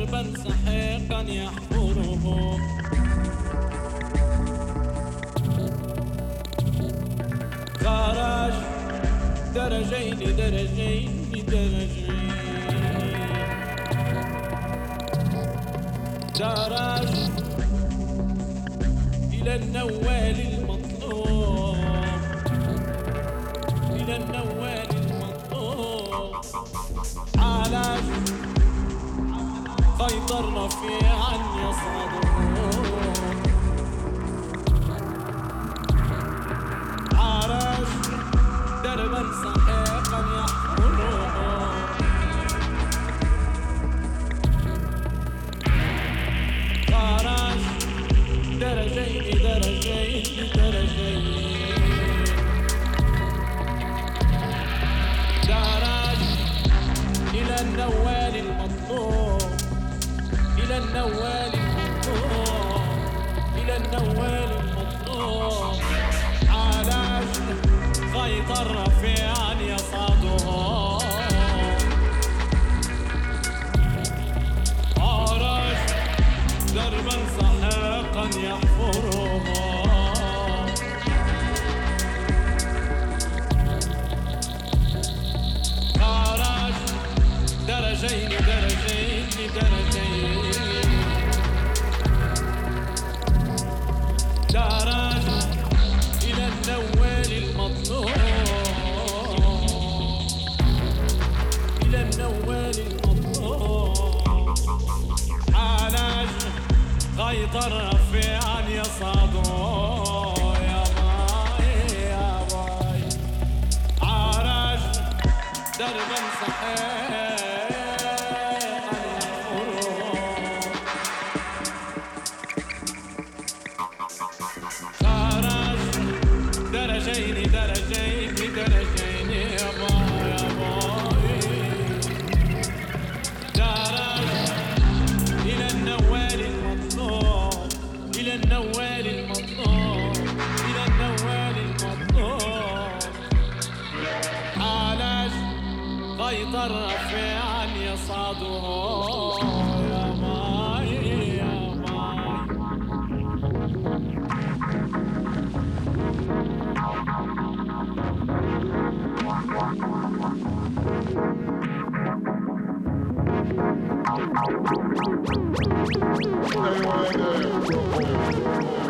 دربا سحيقا يحفره خرج درجين درجين. درجين درج إلى النوال خاطرنا فيها يصعدون عرش درب الصعب متطرفين يصعدهم عرج دربا سحيقا يحفرون Hey, hey, hey.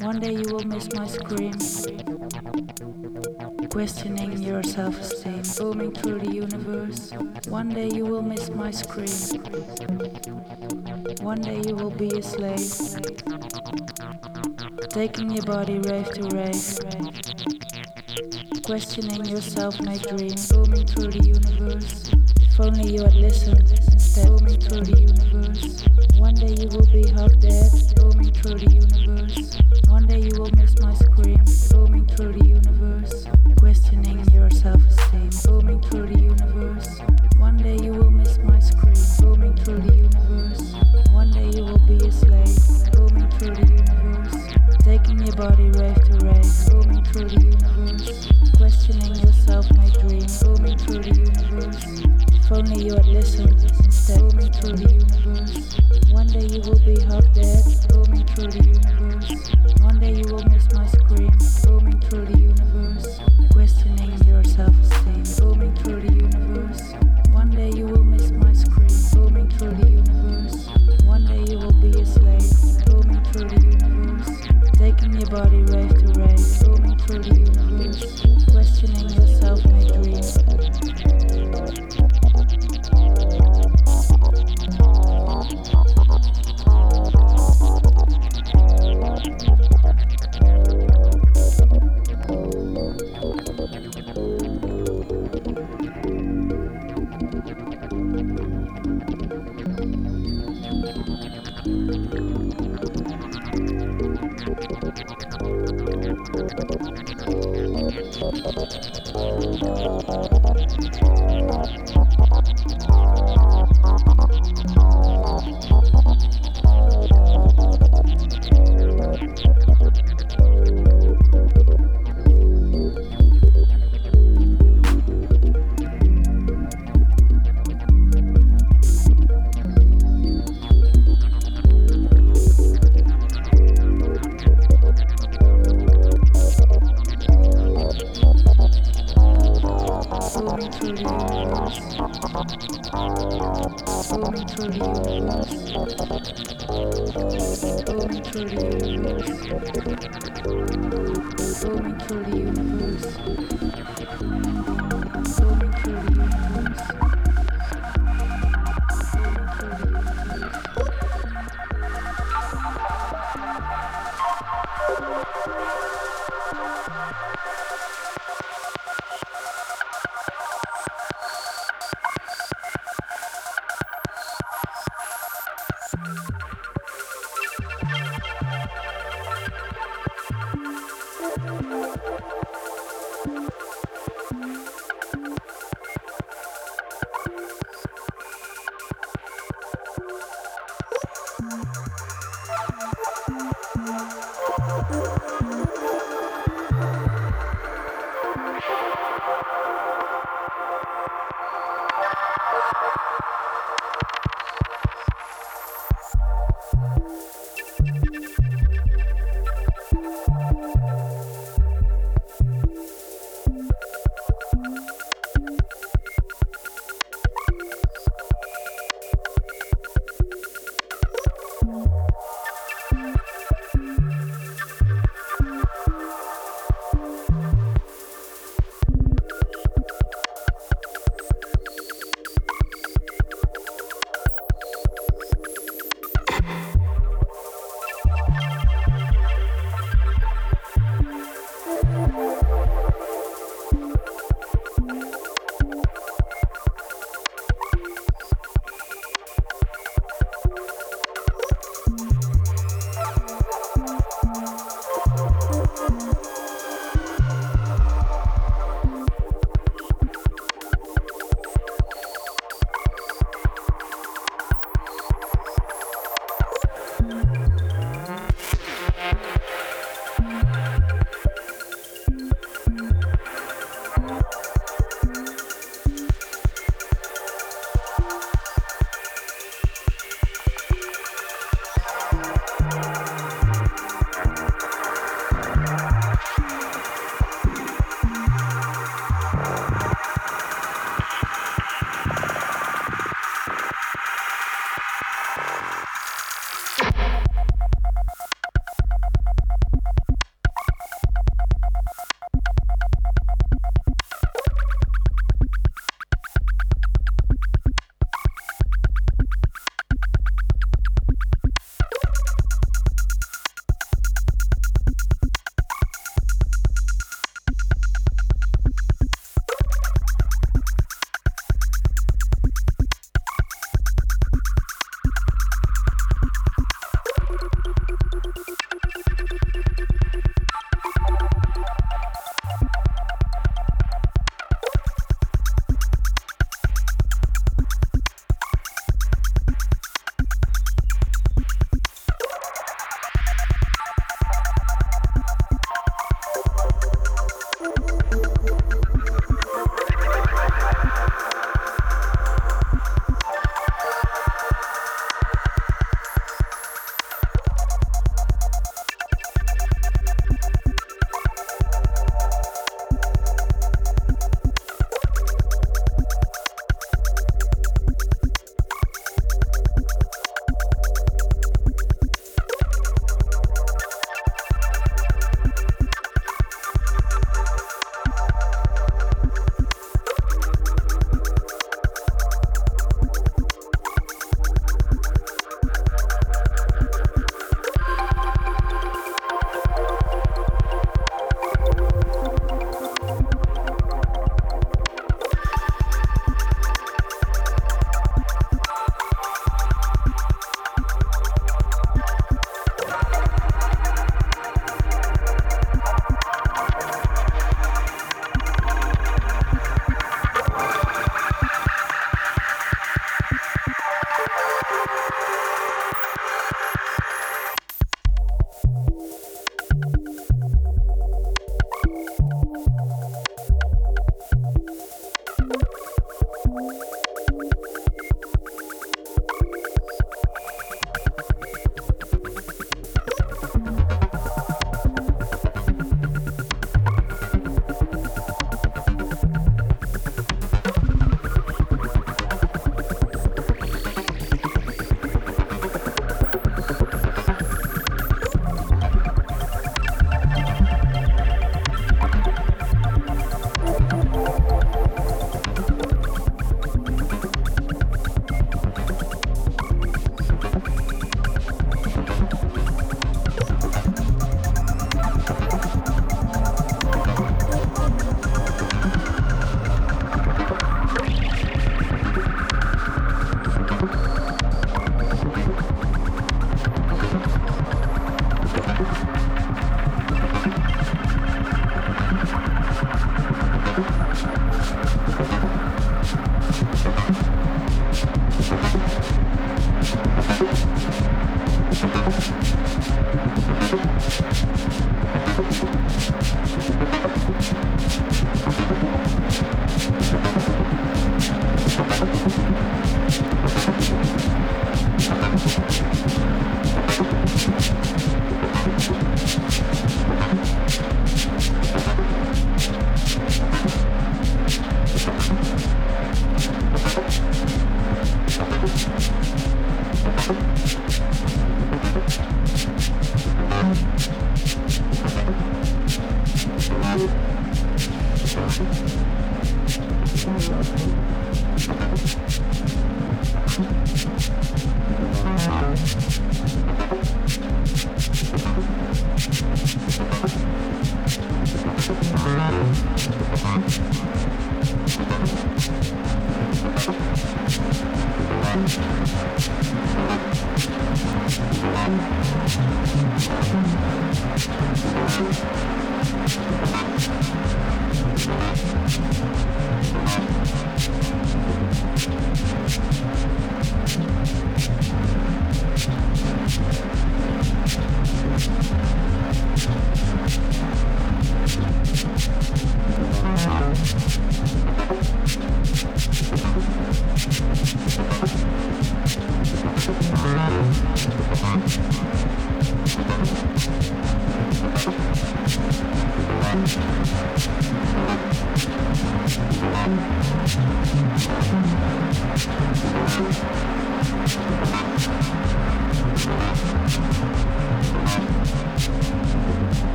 One day you will miss my scream, questioning your self esteem, booming through the universe. One day you will miss my scream. One day you will be a slave, taking your body rave to rave, questioning your self made dream, booming through the universe. If only you had listened instead, booming through the universe. One day you will be half dead roaming through the universe. One day you will miss my scream. roaming through the universe.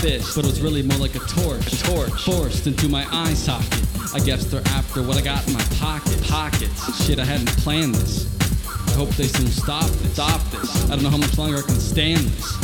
Fist, but it was really more like a torch. A torch forced into my eye socket. I guess they're after what I got in my pocket. Pockets. Shit, I hadn't planned this. I hope they soon stop this. Stop this. I don't know how much longer I can stand this.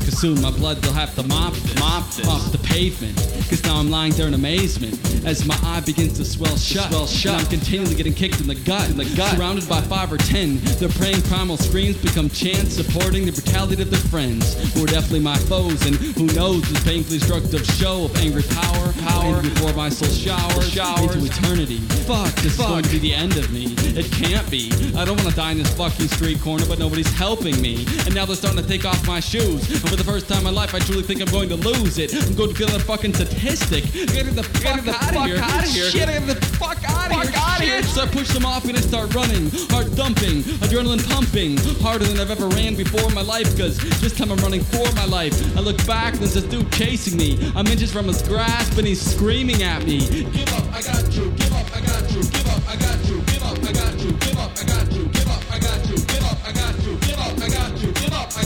Cause soon my blood they'll have to mop this, mop this off the pavement. Cause now I'm lying there in amazement as my eye begins to swell shut. Swell shut. And I'm continually getting kicked in the gut. In the gut. Surrounded by five or ten, their praying primal screams become chants supporting the brutality of their friends, who are definitely my foes. And who knows this painfully destructive show of angry power, power before my soul showers, showers into eternity. Fuck, this Fuck. is going to be the end of me. It can't be. I don't want to die in this fucking street corner, but nobody's helping me. And now they're starting to take off my shoes. And for the first time in my life, I truly think I'm going to lose it. I'm going to feel a fucking statistic. Get the fuck, the fuck out of here. Shit, get the fuck out of here. Out here. So I push them off and I start running. Heart dumping, adrenaline pumping. Harder than I've ever ran before in my life. Cause this time I'm running for my life. I look back and there's this dude chasing me. I'm inches from his grasp and he's screaming at me. Give up, I got you. Give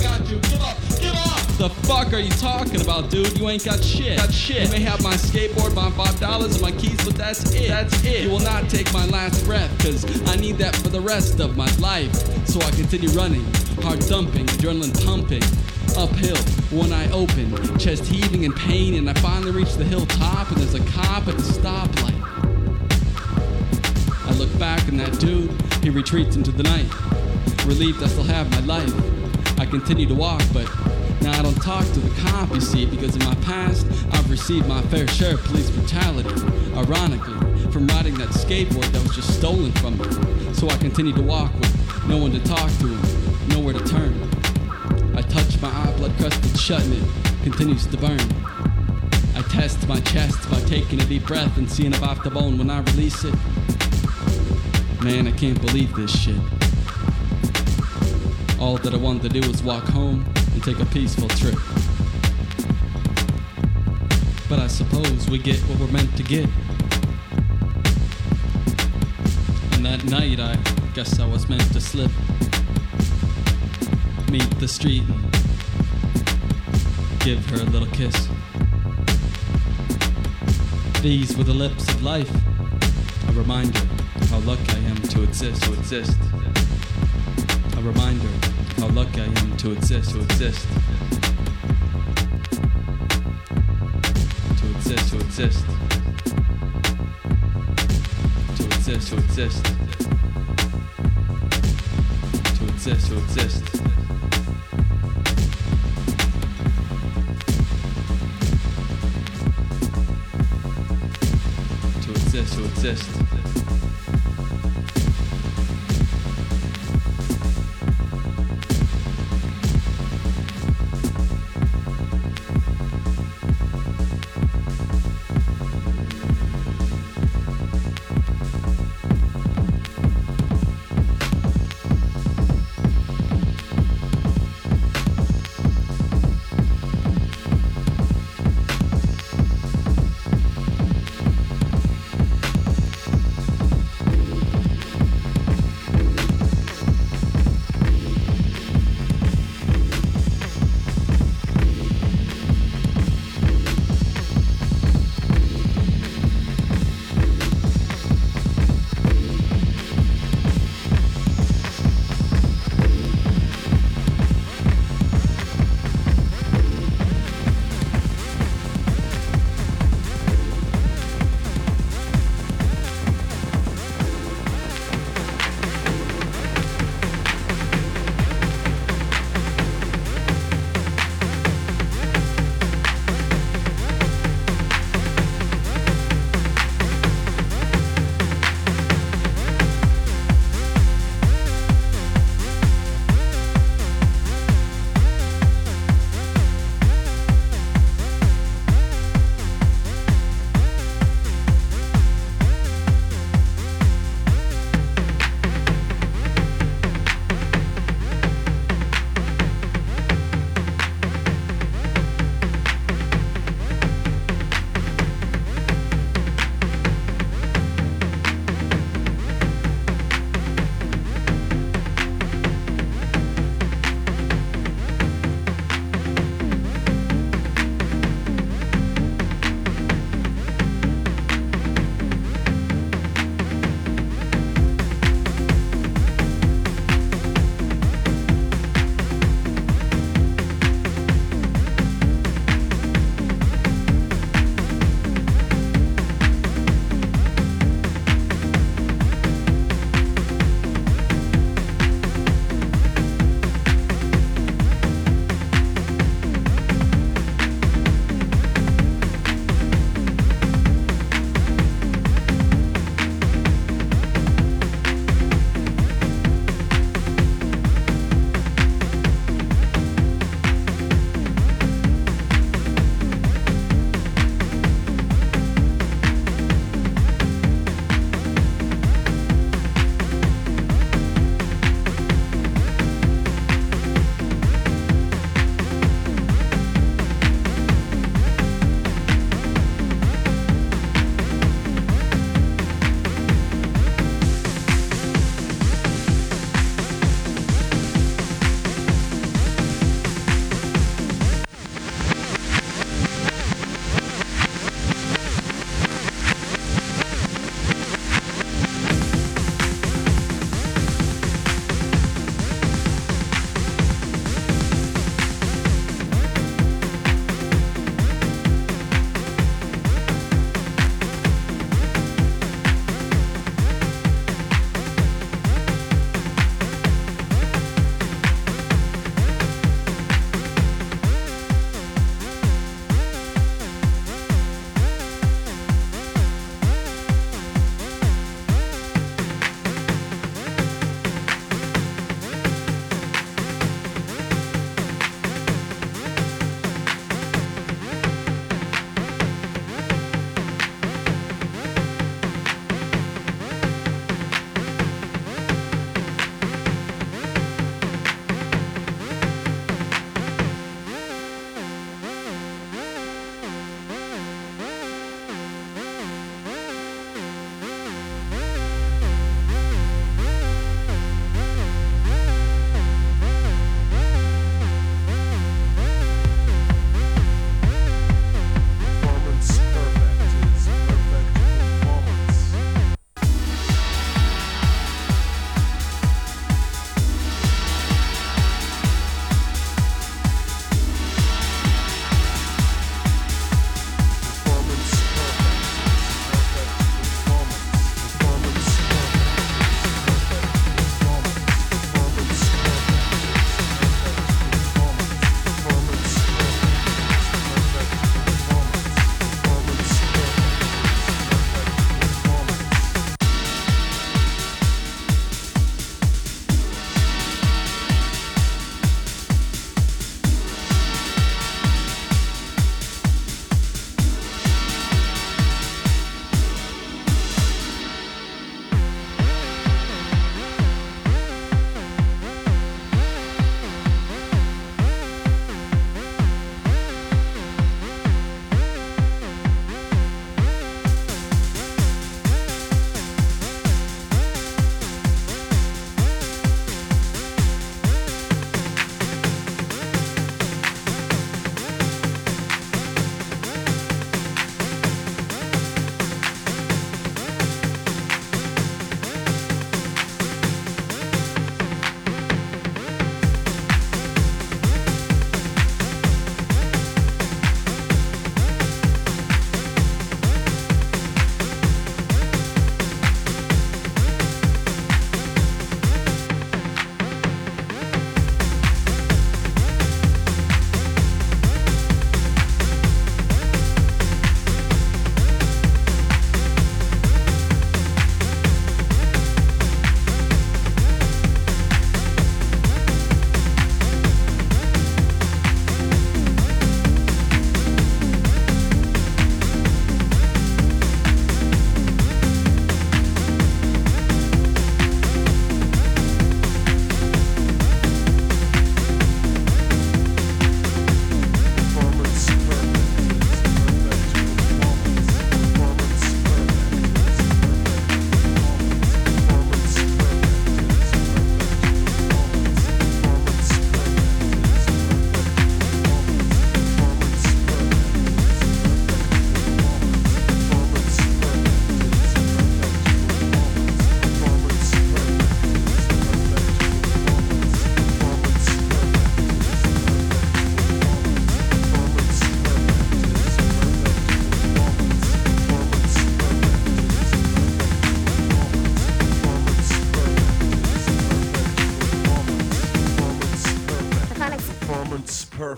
got you. Give up, give up. The fuck are you talking about, dude? You ain't got shit. Got shit. You may have my skateboard, my five dollars, and my keys, but that's it. That's it. You will not take my last breath, cause I need that for the rest of my life. So I continue running, heart thumping, adrenaline pumping. Uphill, one eye open, chest heaving in pain, and I finally reach the hilltop, and there's a cop at the stoplight. I look back, and that dude, he retreats into the night. Relieved I still have my life. Continue to walk, but now I don't talk to the cop, you see, because in my past I've received my fair share of police brutality. Ironically, from riding that skateboard that was just stolen from me. So I continue to walk with no one to talk to and nowhere to turn. I touch my eye, blood crusted shut, and it continues to burn. I test my chest by taking a deep breath and seeing if off the bone when I release it. Man, I can't believe this shit. All that I wanted to do was walk home and take a peaceful trip. But I suppose we get what we're meant to get. And that night, I guess I was meant to slip. Meet the street and give her a little kiss. These were the lips of life, a reminder of how lucky I am to exist, to exist. A reminder how lucky I am to exist, to exist. To exist, to exist. To exist, to exist. To exist, to exist. To exist, to exist.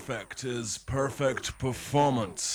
Perfect is perfect performance.